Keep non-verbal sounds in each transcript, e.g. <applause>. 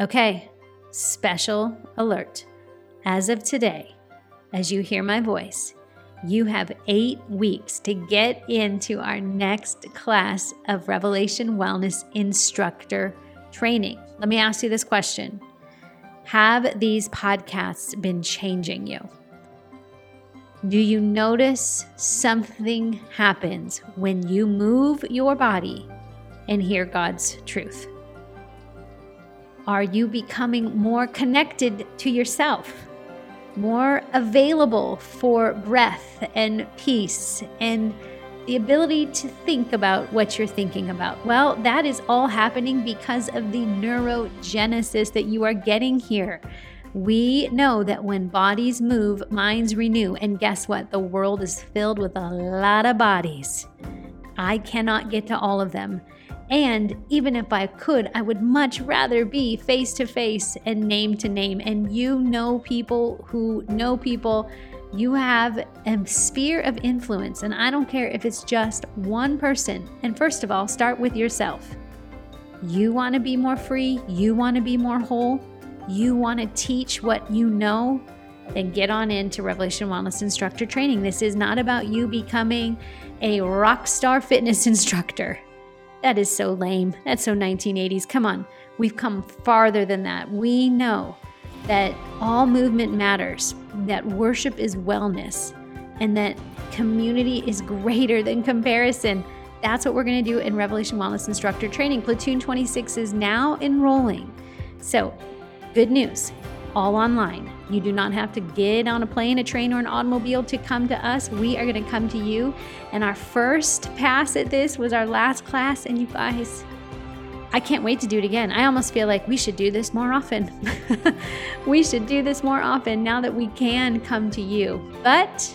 Okay, special alert. As of today, as you hear my voice, you have eight weeks to get into our next class of Revelation Wellness Instructor Training. Let me ask you this question Have these podcasts been changing you? Do you notice something happens when you move your body and hear God's truth? Are you becoming more connected to yourself? more available for breath and peace and the ability to think about what you're thinking about. Well, that is all happening because of the neurogenesis that you are getting here. We know that when bodies move, minds renew. And guess what? The world is filled with a lot of bodies. I cannot get to all of them. And even if I could, I would much rather be face to face and name to name. And you know people who know people. You have a sphere of influence, and I don't care if it's just one person. And first of all, start with yourself. You want to be more free, you want to be more whole, you want to teach what you know, then get on into Revelation Wellness Instructor Training. This is not about you becoming a rock star fitness <laughs> instructor. That is so lame. That's so 1980s. Come on. We've come farther than that. We know that all movement matters, that worship is wellness, and that community is greater than comparison. That's what we're going to do in Revelation Wellness Instructor Training. Platoon 26 is now enrolling. So, good news all online. You do not have to get on a plane, a train, or an automobile to come to us. We are going to come to you. And our first pass at this was our last class. And you guys, I can't wait to do it again. I almost feel like we should do this more often. <laughs> we should do this more often now that we can come to you. But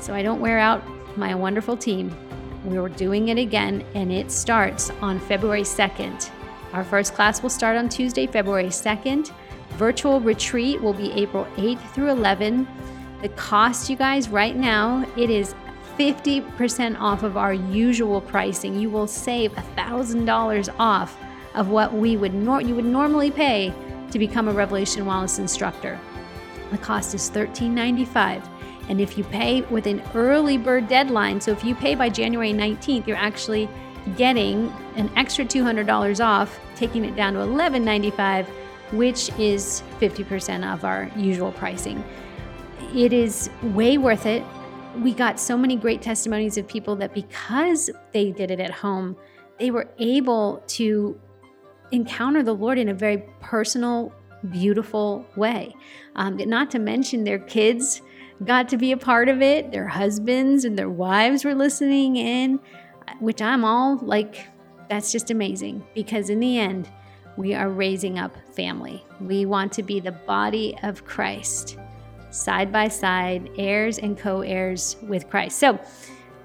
so I don't wear out my wonderful team, we're doing it again, and it starts on February 2nd. Our first class will start on Tuesday, February 2nd. Virtual retreat will be April 8th through 11. The cost, you guys, right now, it is 50% off of our usual pricing. You will save $1,000 off of what we would nor- you would normally pay to become a Revelation Wellness instructor. The cost is $13.95. And if you pay with an early bird deadline, so if you pay by January 19th, you're actually getting an extra $200 off, taking it down to $11.95 which is 50% of our usual pricing. It is way worth it. We got so many great testimonies of people that because they did it at home, they were able to encounter the Lord in a very personal, beautiful way. Um, not to mention their kids got to be a part of it, their husbands and their wives were listening in, which I'm all like, that's just amazing because in the end, we are raising up family. We want to be the body of Christ, side by side, heirs and co heirs with Christ. So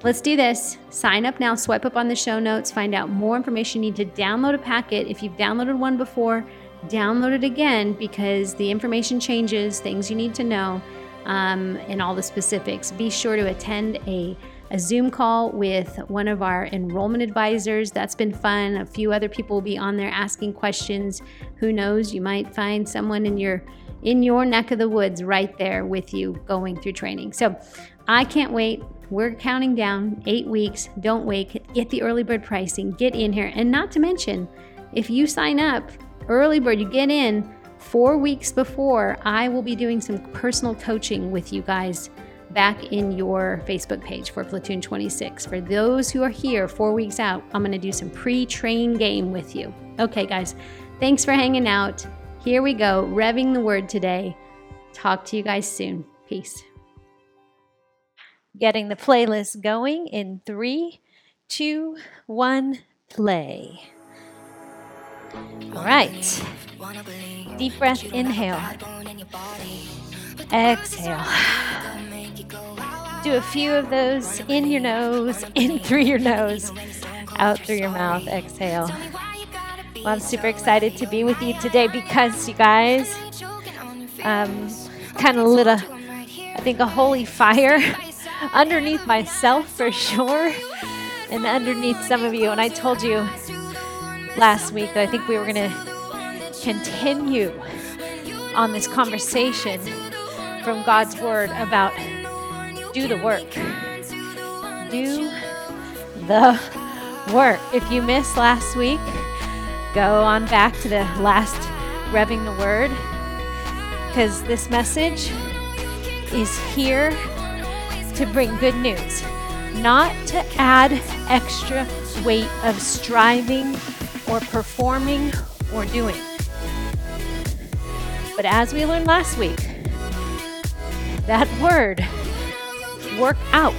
let's do this. Sign up now, swipe up on the show notes, find out more information. You need to download a packet. If you've downloaded one before, download it again because the information changes, things you need to know, um, and all the specifics. Be sure to attend a a Zoom call with one of our enrollment advisors. That's been fun. A few other people will be on there asking questions. Who knows, you might find someone in your in your neck of the woods right there with you going through training. So, I can't wait. We're counting down 8 weeks. Don't wait. Get the early bird pricing. Get in here. And not to mention, if you sign up early bird, you get in 4 weeks before, I will be doing some personal coaching with you guys back in your Facebook page for Platoon 26. For those who are here four weeks out, I'm going to do some pre train game with you. Okay, guys, thanks for hanging out. Here we go, revving the word today. Talk to you guys soon. Peace. Getting the playlist going in three, two, one, play. All right. Deep breath, inhale. Exhale. Do a few of those in your nose, <laughs> in through your nose, out through your mouth. Exhale. Well, I'm super excited to be with you today because you guys um, kind of lit a, I think, a holy fire <laughs> underneath myself for sure, and underneath some of you. And I told you last week that I think we were going to continue on this conversation from God's Word about do the work. Do the work. If you missed last week, go on back to the last Revving the Word because this message is here to bring good news, not to add extra weight of striving or performing or doing. But as we learned last week, that word, work out,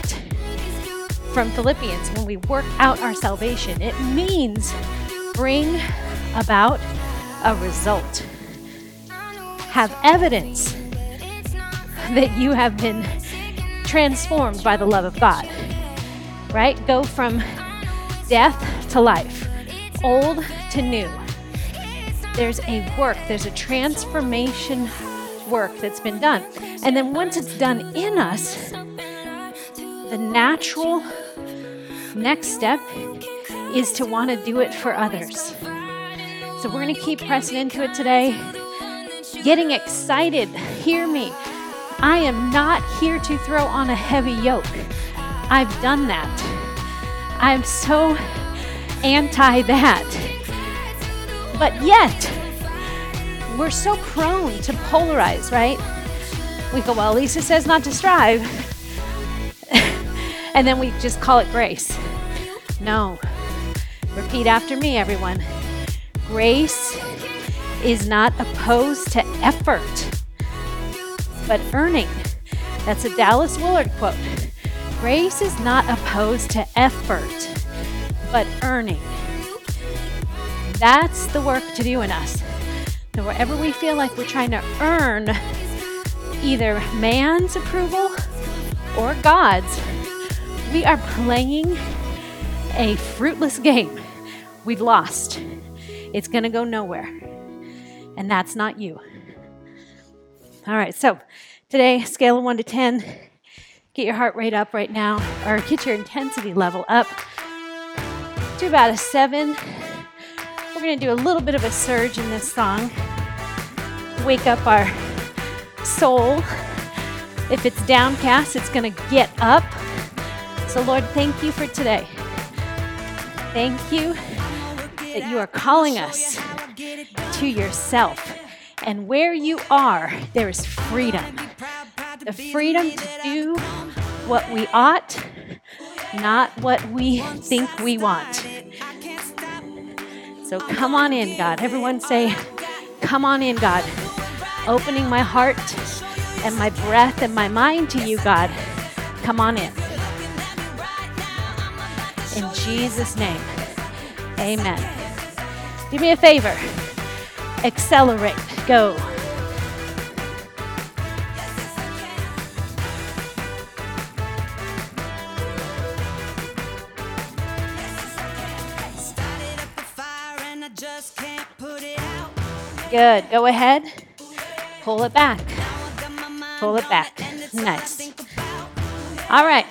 from Philippians, when we work out our salvation, it means bring about a result. Have evidence that you have been transformed by the love of God. Right? Go from death to life, old to new. There's a work, there's a transformation work that's been done. And then once it's done in us, the natural next step is to want to do it for others. So we're going to keep pressing into it today, getting excited. Hear me. I am not here to throw on a heavy yoke. I've done that. I'm so anti that. But yet, we're so prone to polarize, right? We go, well, Lisa says not to strive. <laughs> and then we just call it grace. No. Repeat after me, everyone. Grace is not opposed to effort but earning. That's a Dallas Willard quote. Grace is not opposed to effort, but earning. That's the work to do in us. So wherever we feel like we're trying to earn either man's approval or God's, we are playing a fruitless game. We've lost. It's going to go nowhere. And that's not you. All right, so today, scale of 1 to 10, get your heart rate up right now, or get your intensity level up to about a 7. Going to do a little bit of a surge in this song, wake up our soul. If it's downcast, it's going to get up. So, Lord, thank you for today. Thank you that you are calling us to yourself. And where you are, there is freedom. The freedom to do what we ought, not what we think we want. So come on in, God. Everyone say, Come on in, God. Opening my heart and my breath and my mind to you, God. Come on in. In Jesus' name, amen. Do me a favor accelerate. Go. Good. Go ahead. Pull it back. Pull it back. Nice. All right.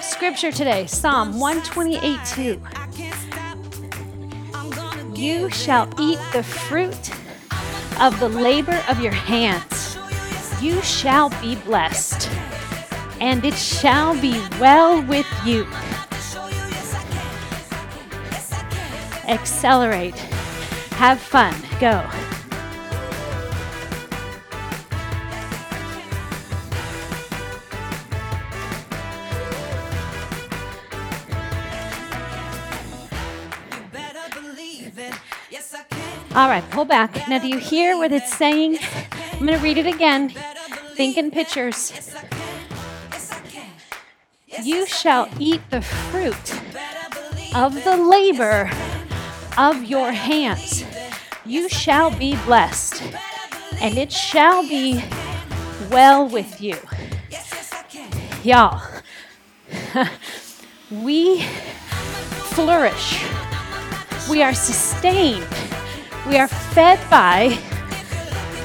Scripture today Psalm 128 2. You shall eat the fruit of the labor of your hands. You shall be blessed, and it shall be well with you. Accelerate. Have fun. Go. All right, pull back. Now, do you hear what it's saying? I'm going to read it again. Think in pictures. You shall eat the fruit of the labor of your hands. You shall be blessed, and it shall be well with you. Y'all, <laughs> we flourish, we are sustained we are fed by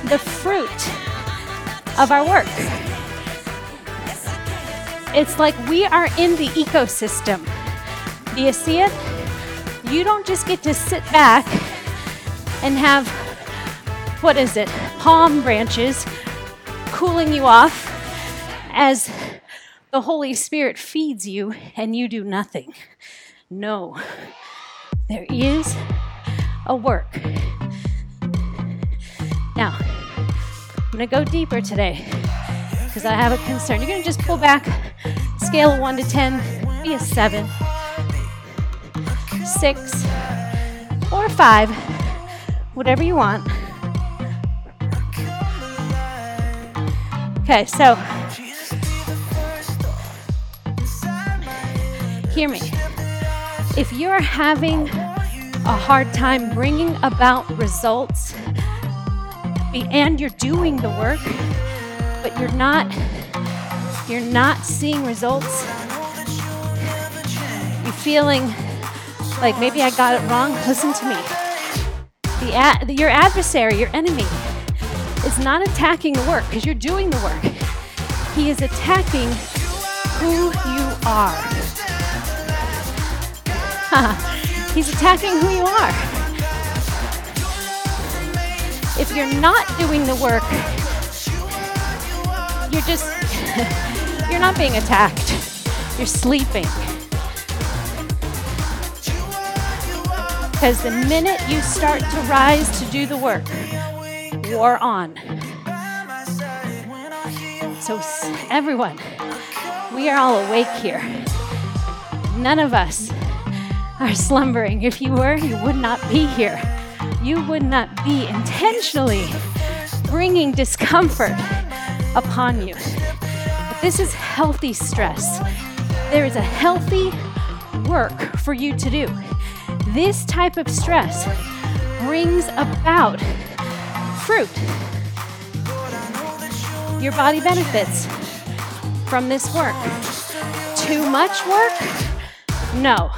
the fruit of our work. It's like we are in the ecosystem. Do you see it? You don't just get to sit back and have what is it, palm branches, cooling you off as the Holy Spirit feeds you and you do nothing. No, there is a work. Now, I'm going to go deeper today because I have a concern. You're going to just pull back, scale of 1 to 10, be a 7, 6, or 5, whatever you want. Okay, so hear me. If you're having a hard time bringing about results and you're doing the work, but you're not you're not seeing results, you're feeling like maybe I got it wrong, listen to me. The ad, your adversary, your enemy, is not attacking the work because you're doing the work. He is attacking who you are. <laughs> He's attacking who you are. If you're not doing the work, you're just, <laughs> you're not being attacked. You're sleeping. Because the minute you start to rise to do the work, war on. So, everyone, we are all awake here. None of us are slumbering. If you were, you would not be here. You would not be intentionally bringing discomfort upon you. But this is healthy stress. There is a healthy work for you to do. This type of stress brings about fruit. Your body benefits from this work. Too much work? No.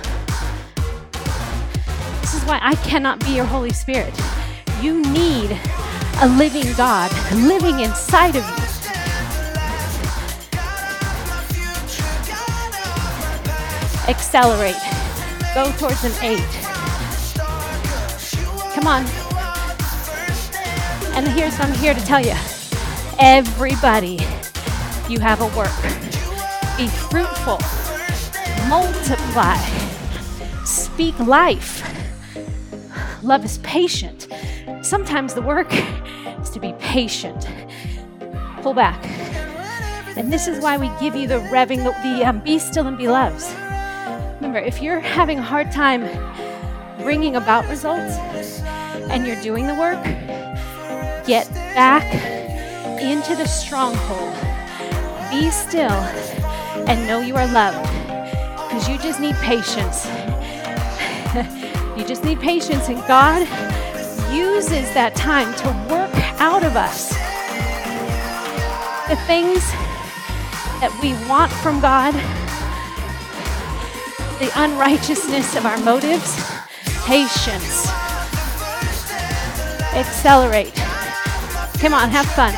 This is why I cannot be your Holy Spirit. You need a living God living inside of you. Accelerate. Go towards an eight. Come on. And here's what I'm here to tell you everybody, you have a work. Be fruitful, multiply, speak life. Love is patient. Sometimes the work is to be patient. Pull back. And this is why we give you the revving, the, um, be still and be loves. Remember, if you're having a hard time bringing about results and you're doing the work, get back into the stronghold. Be still and know you are loved because you just need patience. <laughs> you just need patience, and God uses that time to work out of us the things that we want from God, the unrighteousness of our motives, patience. Accelerate. Come on, have fun.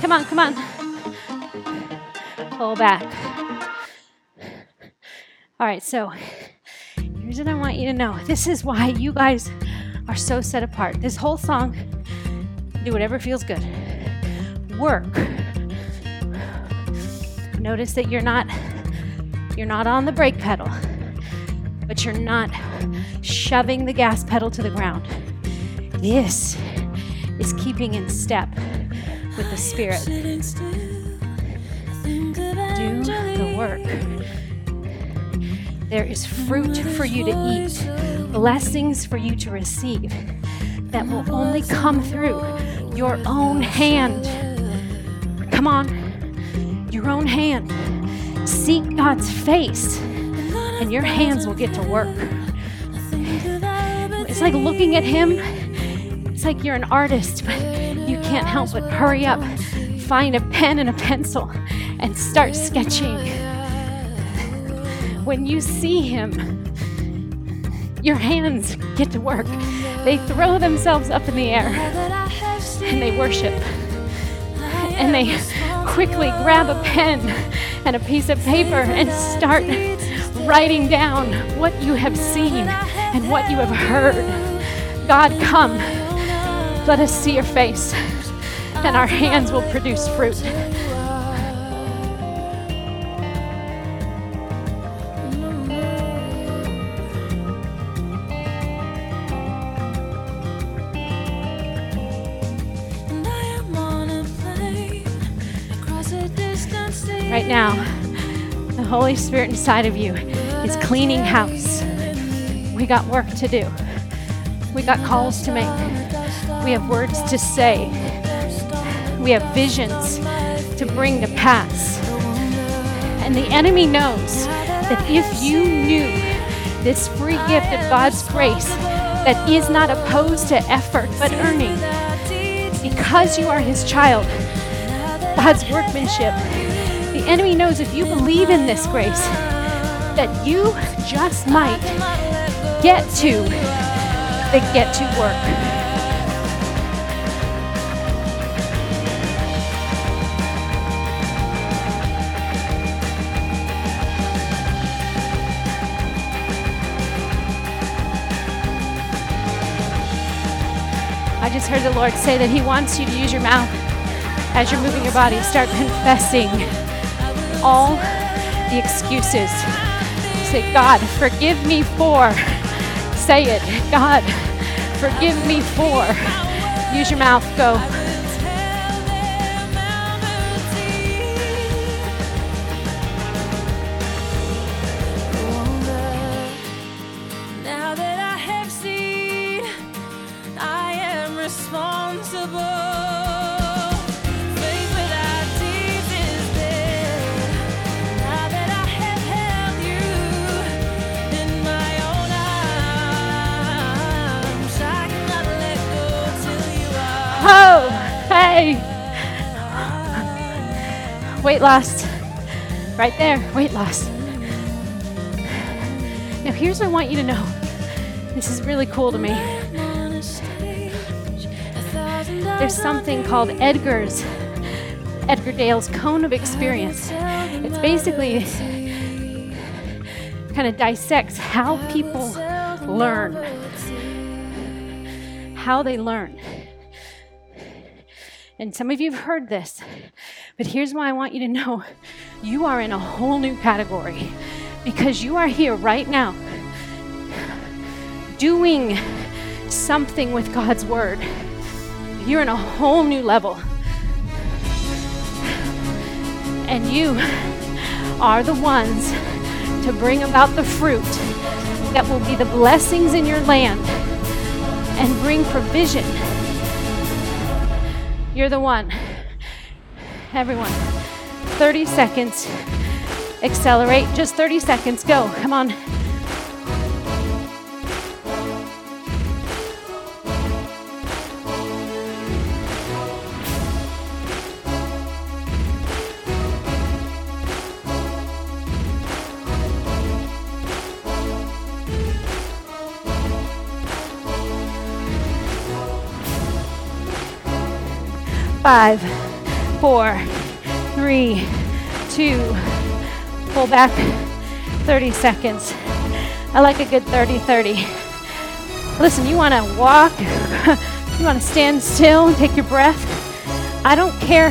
Come on, come on. Pull back. All right, so here's what I want you to know. This is why you guys are so set apart. This whole song, do whatever feels good. Work. Notice that you're not you're not on the brake pedal, but you're not shoving the gas pedal to the ground. This is keeping in step with the Spirit. Do the work. There is fruit for you to eat, blessings for you to receive that will only come through your own hand. Come on, your own hand. Seek God's face, and your hands will get to work. It's like looking at Him, it's like you're an artist, but you can't help but hurry up, find a pen and a pencil, and start sketching when you see him, your hands get to work. They throw themselves up in the air and they worship. And they quickly grab a pen and a piece of paper and start writing down what you have seen and what you have heard. God, come. Let us see your face, and our hands will produce fruit. Holy Spirit inside of you is cleaning house. We got work to do. We got calls to make. We have words to say. We have visions to bring to pass. And the enemy knows that if you knew this free gift of God's grace that is not opposed to effort but earning, because you are his child, God's workmanship, enemy knows if you believe in this grace, that you just might get to the get to work. I just heard the Lord say that He wants you to use your mouth as you're moving your body. Start confessing all the excuses. Say, God, forgive me for. Say it, God, forgive me for. Use your mouth, go. Weight loss. Right there, weight loss. Now, here's what I want you to know. This is really cool to me. There's something called Edgar's, Edgar Dale's cone of experience. It's basically kind of dissects how people learn, how they learn. And some of you have heard this, but here's why I want you to know you are in a whole new category because you are here right now doing something with God's Word. You're in a whole new level. And you are the ones to bring about the fruit that will be the blessings in your land and bring provision. You're the one. Everyone, 30 seconds. Accelerate. Just 30 seconds. Go. Come on. Five, four, three, two, pull back 30 seconds. I like a good 30 30. Listen, you want to walk, <laughs> you want to stand still and take your breath. I don't care.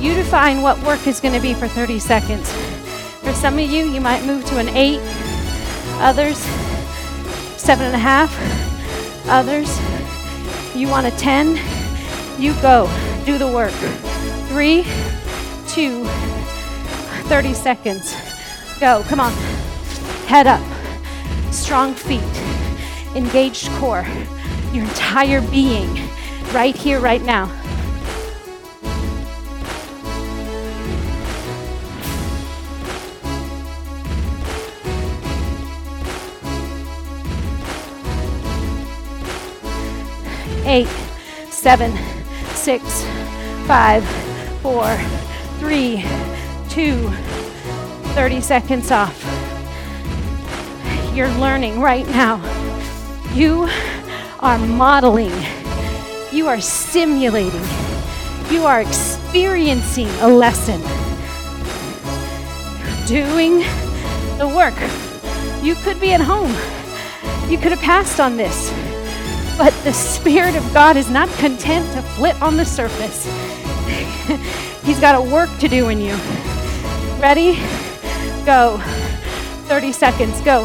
You define what work is going to be for 30 seconds. For some of you, you might move to an eight, others, seven and a half, others, you want a 10. You go, do the work. Three, two, 30 seconds. Go, come on. Head up, strong feet, engaged core, your entire being right here, right now. Eight, seven, six, five, four, three, two, 30 seconds off. you're learning right now. You are modeling, you are simulating, you are experiencing a lesson, doing the work. You could be at home, you could have passed on this, but the Spirit of God is not content to flit on the surface. <laughs> He's got a work to do in you. Ready? Go. 30 seconds. Go.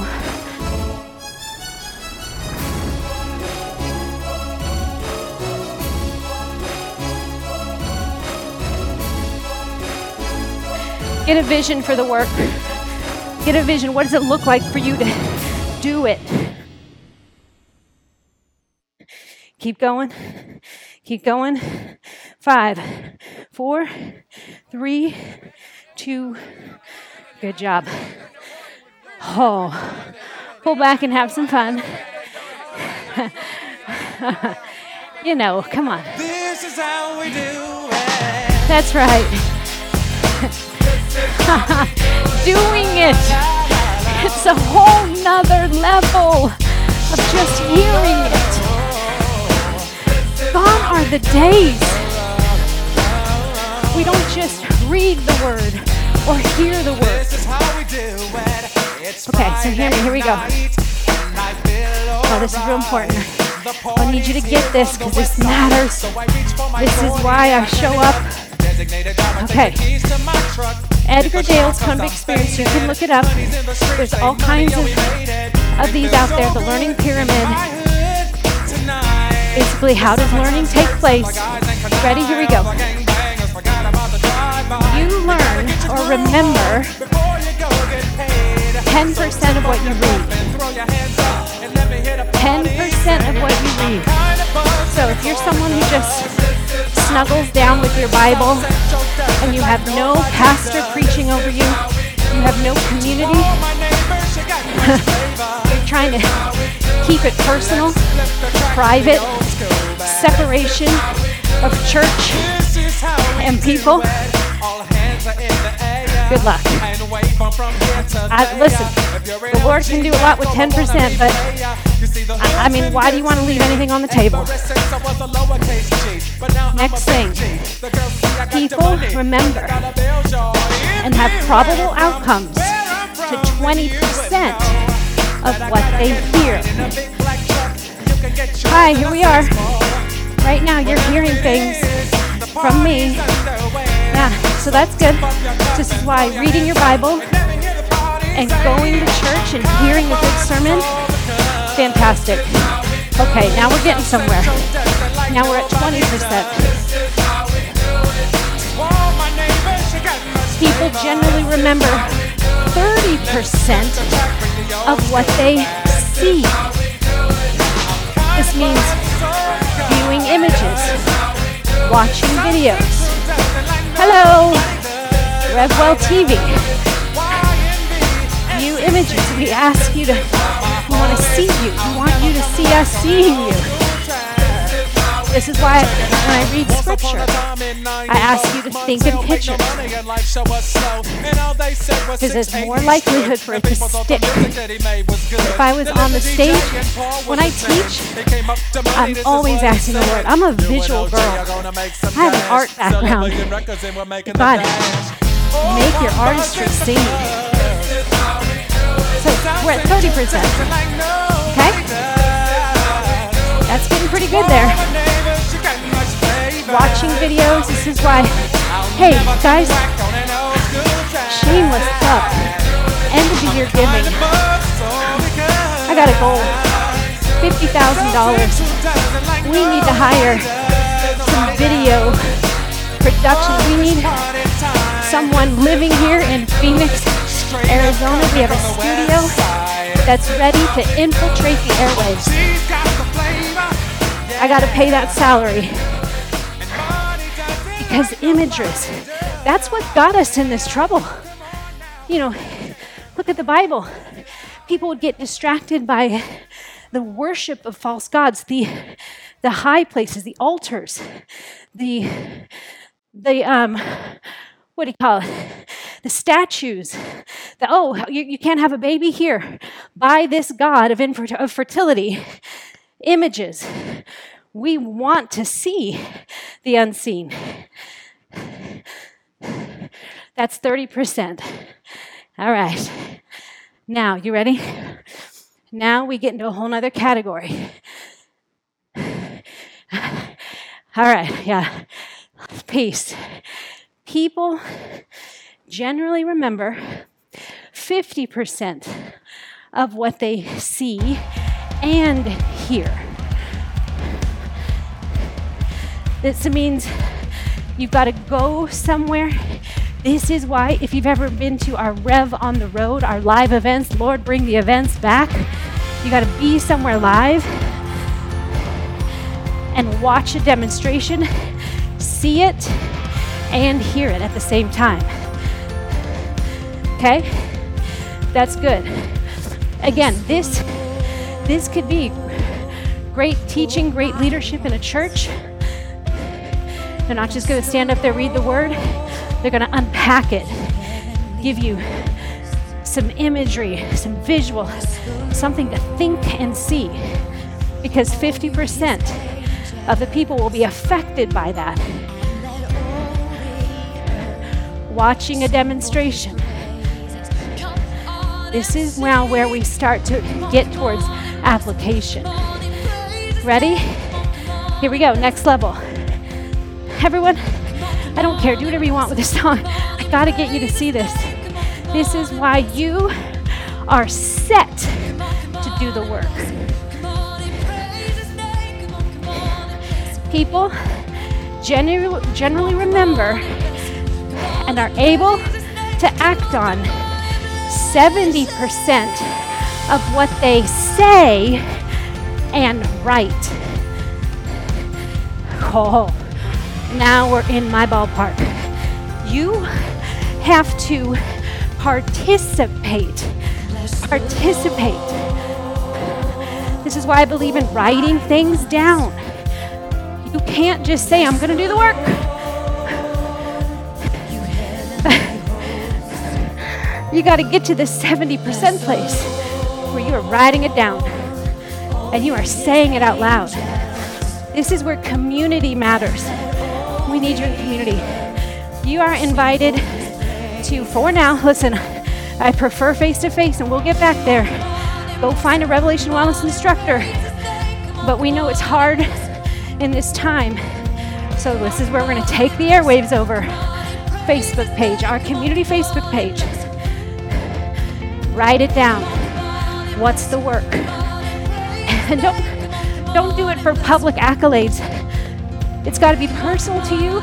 Get a vision for the work. Get a vision. What does it look like for you to do it? Keep going. Keep going. Five, four, three, two. Good job. Oh, pull back and have some fun. <laughs> you know, come on. This is how we do it. That's right. <laughs> Doing it. It's a whole nother level of just hearing it. Gone are the days. We don't just read the word or hear the word. This is how we do it. It's Okay, so hear me, here we go. Oh, Oh, this is real important. I need you to get this because this matters. This is why I show up. Okay. Edgar Dale's Cone of Experience, you can look it up. There's all kinds of, of these out there. The Learning Pyramid. Basically, how does learning take place? Ready? Here we go. You learn or remember 10% of what you read. 10% of what you read. So if you're someone who just snuggles down with your Bible and you have no pastor preaching over you, you have no community, <laughs> you're trying to keep it personal, private, separation of church and people, good luck. I, listen, the Lord can do a lot with 10%, but I, I mean, why do you want to leave anything on the table? Next thing, people remember and have probable outcomes to 20% of what they hear. Hi, here we are. Right now, you're hearing things from me. Yeah, so that's good. This is why reading your Bible and going to church and hearing a good sermon, fantastic. Okay, now we're getting somewhere. Now we're at 20%. People generally remember 30% of what they see. This means watching videos. Hello, RevWell TV. View images. We ask you to, we want to see you. We want you to see us seeing you. This is why when I read scripture, I ask you to think in pictures. Because there's more likelihood for it to stick. If I was on the stage, when I teach, I'm always asking the Lord. I'm a visual girl. I have an art background. God, make your artistry sing. So we're at 30%. Okay? That's getting pretty good there. Watching videos, this is why. Hey, guys, shameless plug. End of the year giving. I got a goal $50,000. We need to hire some video production. We need someone living here in Phoenix, Arizona. We have a studio that's ready to infiltrate the airwaves. I got to pay that salary because images, that's what got us in this trouble. You know, look at the Bible. People would get distracted by the worship of false gods, the the high places, the altars, the the um what do you call it? the statues. The, oh, you, you can't have a baby here. By this God of, infer- of fertility. Images. We want to see the unseen. That's 30%. All right. Now, you ready? Now we get into a whole nother category. All right, yeah. Peace. People generally remember 50% of what they see and hear. This means you've got to go somewhere. This is why, if you've ever been to our Rev on the Road, our live events, Lord, bring the events back. You got to be somewhere live and watch a demonstration, see it, and hear it at the same time. Okay? That's good. Again, this this could be great teaching, great leadership in a church. They're not just going to stand up there, read the word, they're going to unpack it, give you some imagery, some visual, something to think and see. Because 50% of the people will be affected by that. Watching a demonstration. This is now where we start to get towards application. Ready? Here we go, next level. Everyone, I don't care, do whatever you want with this song. I gotta get you to see this. This is why you are set to do the work. People generally, generally remember and are able to act on 70% of what they say and write. Oh, now we're in my ballpark. You have to participate. Participate. This is why I believe in writing things down. You can't just say, I'm going to do the work. you got to get to the 70% place where you are writing it down and you are saying it out loud. This is where community matters. We need you in community. You are invited to, for now, <laughs> listen, I prefer face to face, and we'll get back there. Go find a Revelation Wellness instructor. But we know it's hard in this time. So, this is where we're going to take the airwaves over. Facebook page, our community Facebook page. Write it down. What's the work? And <laughs> don't, don't do it for public accolades. It's got to be personal to you.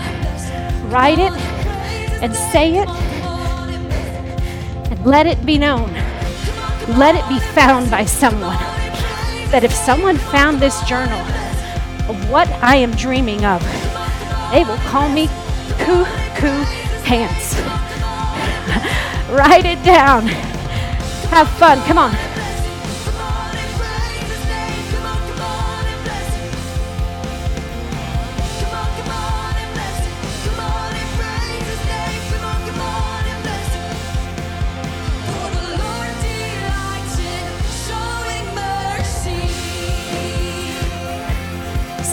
Write it and say it and let it be known. Let it be found by someone. That if someone found this journal of what I am dreaming of, they will call me Coo Pants. <laughs> Write it down. Have fun. Come on.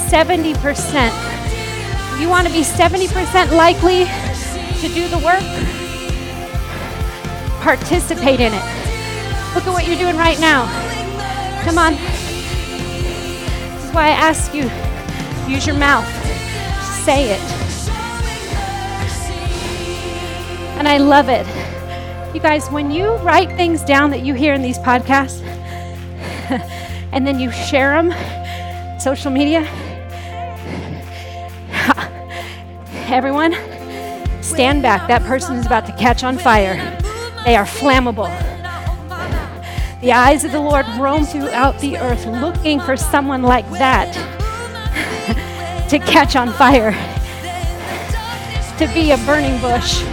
Seventy percent. You want to be seventy percent likely to do the work? Participate in it. Look at what you're doing right now. Come on. This is why I ask you use your mouth, say it. And I love it. You guys, when you write things down that you hear in these podcasts <laughs> and then you share them, social media, everyone, stand back. That person is about to catch on fire. They are flammable. The eyes of the Lord roam throughout the earth looking for someone like that <laughs> to catch on fire, to be a burning bush.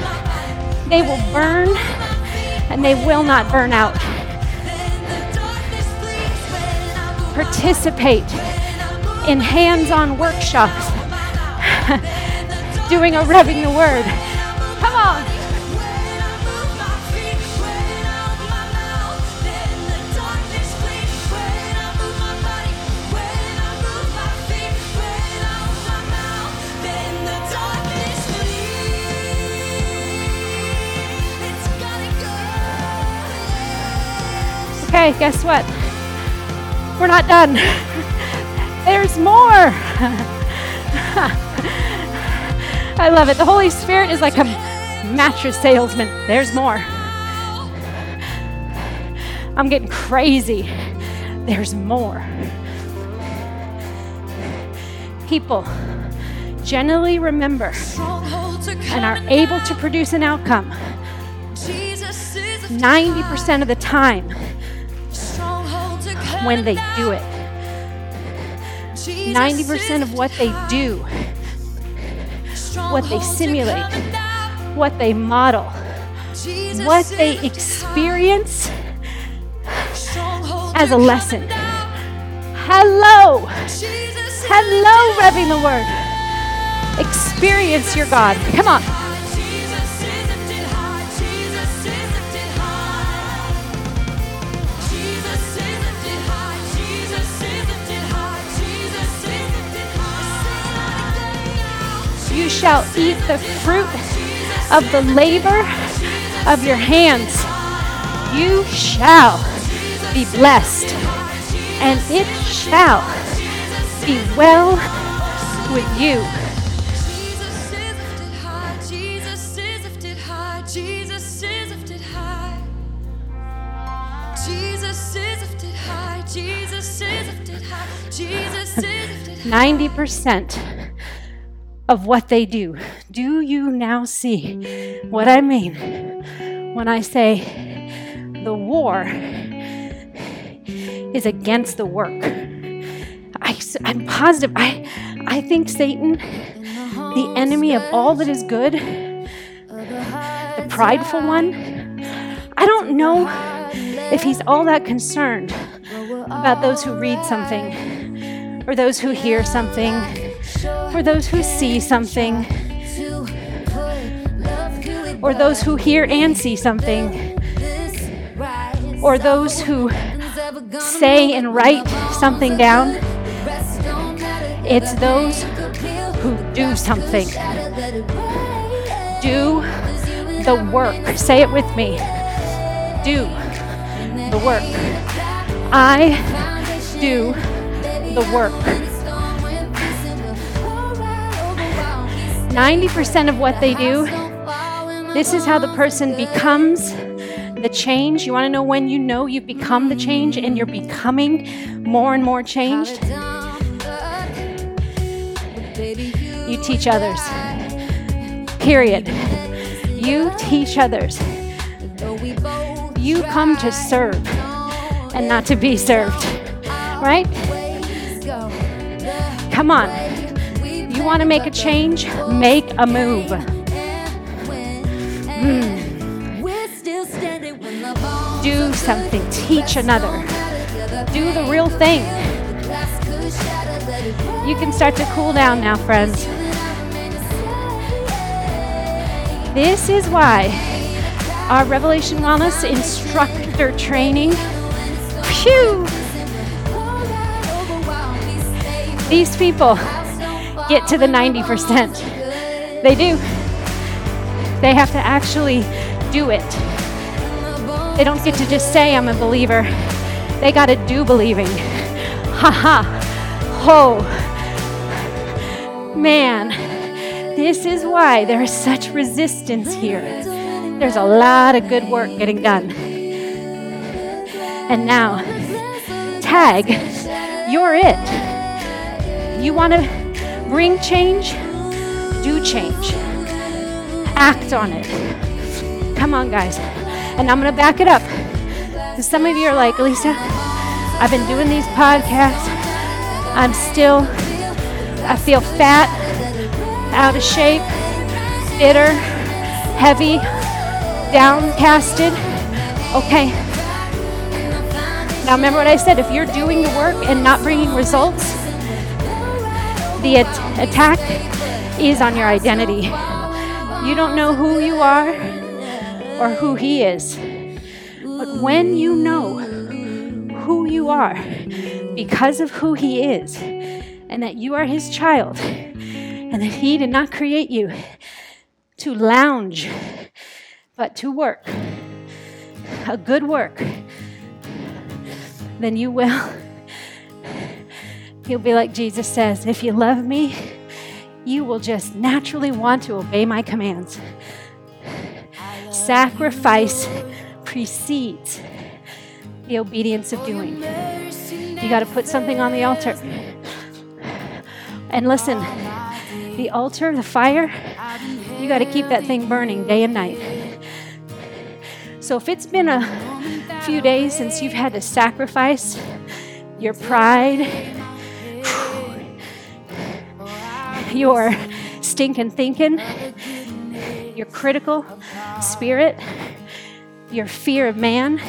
They will burn and they will not burn out. Participate in hands on workshops, <laughs> doing a revving the word. Come on. Okay, guess what? We're not done. <laughs> There's more. <laughs> I love it. The Holy Spirit is like a mattress salesman. There's more. I'm getting crazy. There's more. People generally remember and are able to produce an outcome 90% of the time when they do it. 90% of what they do, what they simulate, what they model, what they experience as a lesson. Hello! Hello, revving the word. Experience your God. Come on. Shall eat the fruit of the labor of your hands. You shall be blessed, and it shall be well with you. Jesus is of what they do. Do you now see what I mean when I say the war is against the work? I, am positive. I, I think Satan, the enemy of all that is good, the prideful one, I don't know if he's all that concerned about those who read something or those who hear something or those who see something or those who hear and see something or those who say and write something down. It's those who do something. Do the work. Say it with me. Do the work. I do the work. 90% of what they do, this is how the person becomes the change. You want to know when you know you've become the change and you're becoming more and more changed? You teach others. Period. You teach others. You come to serve and not to be served. Right? Come on. Want to make a change? Make a move. Hmm. Do something. Teach another. Do the real thing. You can start to cool down now, friends. This is why our Revelation Wellness instructor training, phew, these people get to the 90%. They do. They have to actually do it. They don't get to just say, I'm a believer. They got to do believing. Ha ha. Ho. Man, this is why there is such resistance here. There's a lot of good work getting done. And now, tag, you're it. You want to bring change? Do change. Act on it. Come on, guys. And I'm going to back it up. some of you are like, Lisa, I've been doing these podcasts. I'm still, I feel fat, out of shape, bitter, heavy, downcasted. Okay. Now remember what I said if you're doing the work and not bringing results, the at- attack is on your identity. You don't know who you are or who He is. But when you know who you are because of who He is, and that you are His child, and that He did not create you to lounge, but to work, a good work, then you will. You'll be like Jesus says if you love me, you will just naturally want to obey my commands. Sacrifice precedes the obedience of doing. You got to put something on the altar. And listen, the altar, the fire, you got to keep that thing burning day and night. So if it's been a few days since you've had to sacrifice your pride, your stinking thinking, your critical spirit, your fear of man,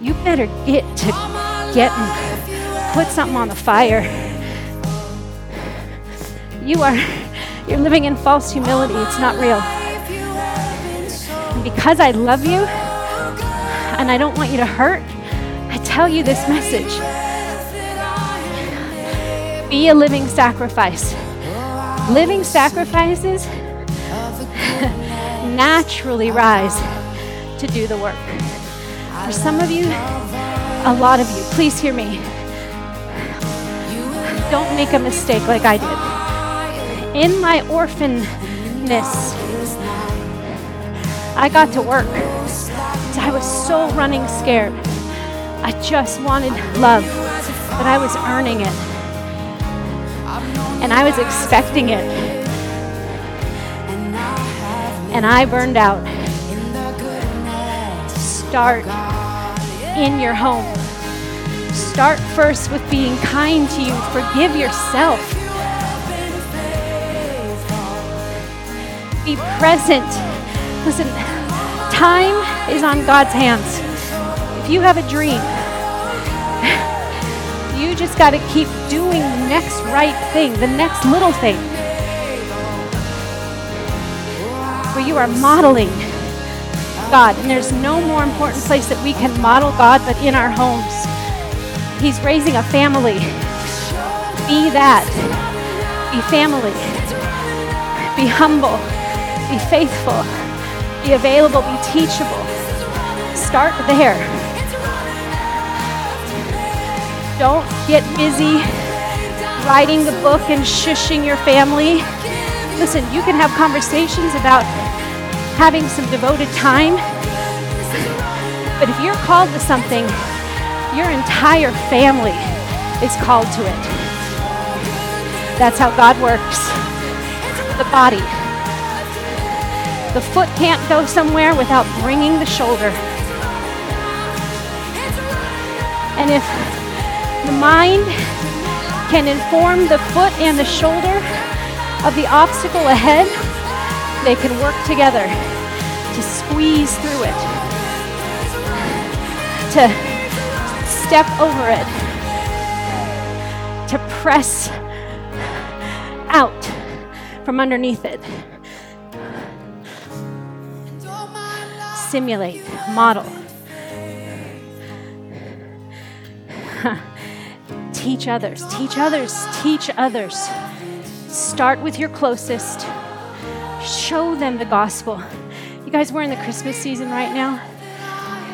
you better get to getting, put something on the fire. You are, you're living in false humility. It's not real. And because I love you and I don't want you to hurt, I tell you this message. Be a living sacrifice. Living sacrifices <laughs> naturally rise to do the work. For some of you, a lot of you, please hear me. Don't make a mistake like I did. In my orphanness, I got to work. I was so running scared. I just wanted love, but I was earning it. And I was expecting it. And I burned out. Start in your home. Start first with being kind to you. Forgive yourself. Be present. Listen, time is on God's hands. If you have a dream, you just got to keep doing the next right thing, the next little thing. Where you are modeling God. And there's no more important place that we can model God but in our homes. He's raising a family. Be that. Be family. Be humble. Be faithful. Be available. Be teachable. Start there. Don't get busy writing the book and shushing your family. Listen, you can have conversations about having some devoted time. But if you're called to something, your entire family is called to it. That's how God works. The body. The foot can't go somewhere without bringing the shoulder. And if the mind can inform the foot and the shoulder of the obstacle ahead, they can work together to squeeze through it, to step over it, to press out from underneath it. Simulate, model. <laughs> teach others, teach others, teach others. Start with your closest. Show them the gospel. You guys, we're in the Christmas season right now.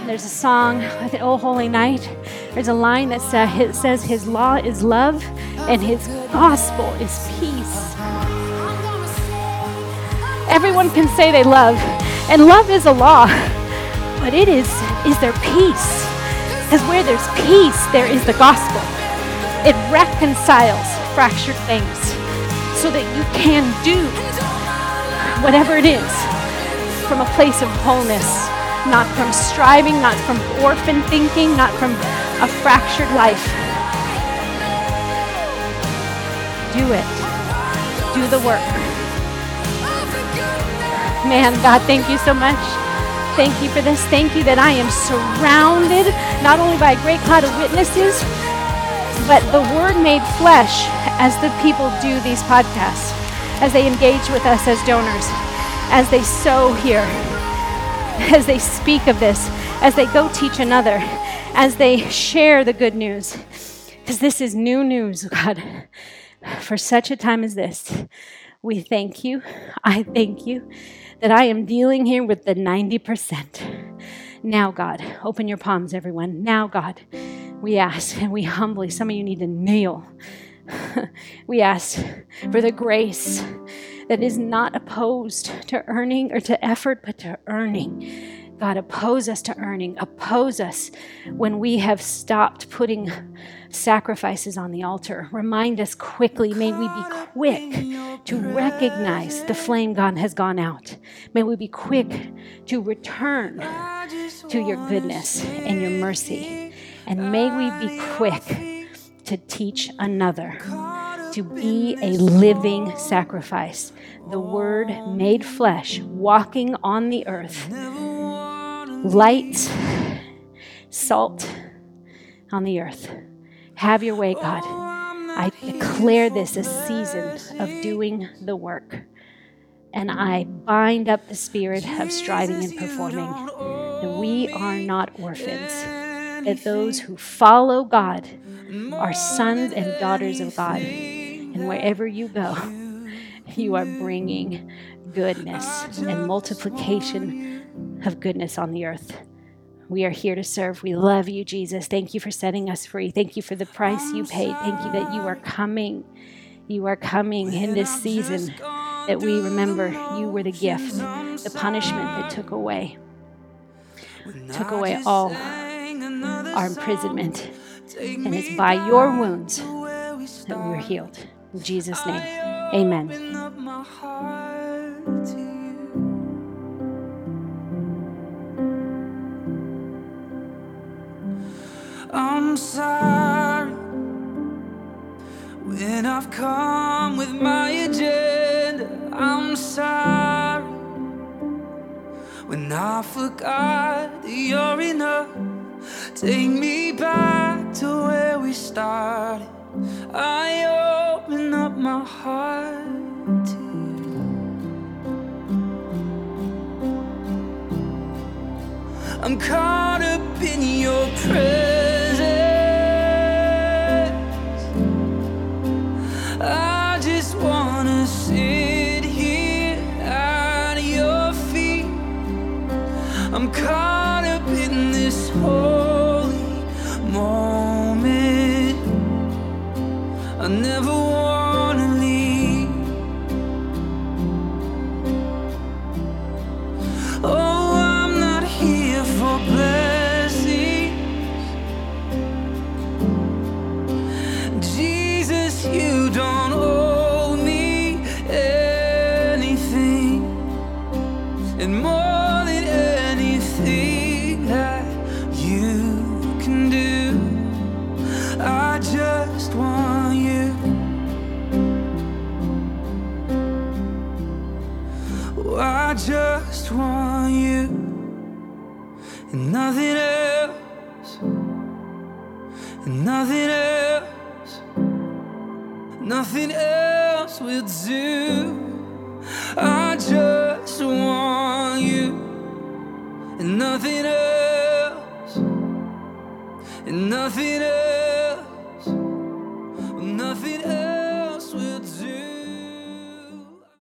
There's a song, I Oh Holy Night. There's a line that says, His law is love and His gospel is peace. Everyone can say they love, and love is a law, but it is, is there peace? Because where there's peace, there is the gospel. It reconciles fractured things so that you can do whatever it is from a place of wholeness, not from striving, not from orphan thinking, not from a fractured life. Do it. Do the work. Man, God, thank you so much. Thank you for this. Thank you that I am surrounded not only by a great cloud of witnesses, but the word made flesh as the people do these podcasts, as they engage with us as donors, as they sow here, <laughs> as they speak of this, as they go teach another, as they share the good news. Because this is new news, <laughs> God. For such a time as this, we thank you. I thank you that I am dealing here with the 90%. Now, God, open your palms, everyone. Now, God, We ask and we humbly, some of you need to kneel. <laughs> we ask for the grace that is not opposed to earning or to effort, but to earning. God, oppose us to earning. Oppose us when we have stopped putting sacrifices on the altar. Remind us quickly. May we be quick to recognize the flame God has gone out. May we be quick to return to your goodness and your mercy. And may we be quick to teach another to be a living sacrifice, the Word made flesh, walking on the earth, light, salt on the earth. Have your way, God. I declare this a season of doing the work. And I bind up the spirit of striving and performing. That we are not orphans. That those who follow God are sons and daughters of God. And wherever you go, <laughs> you are bringing goodness and multiplication of goodness on the earth. We are here to serve. We love you, Jesus. Thank you for setting us free. Thank you for the price you paid. Thank you that you are coming. You are coming in this season that we remember you were the gift, the punishment that took away took away all our imprisonment. And it's by your wounds that we are healed. In Jesus' name, amen. Open up my heart to you. I'm sorry when I've come with my agenda. I'm sorry when I forgot that you're enough. Take me back to where we started. I open up my heart to you. I'm caught up in your presence.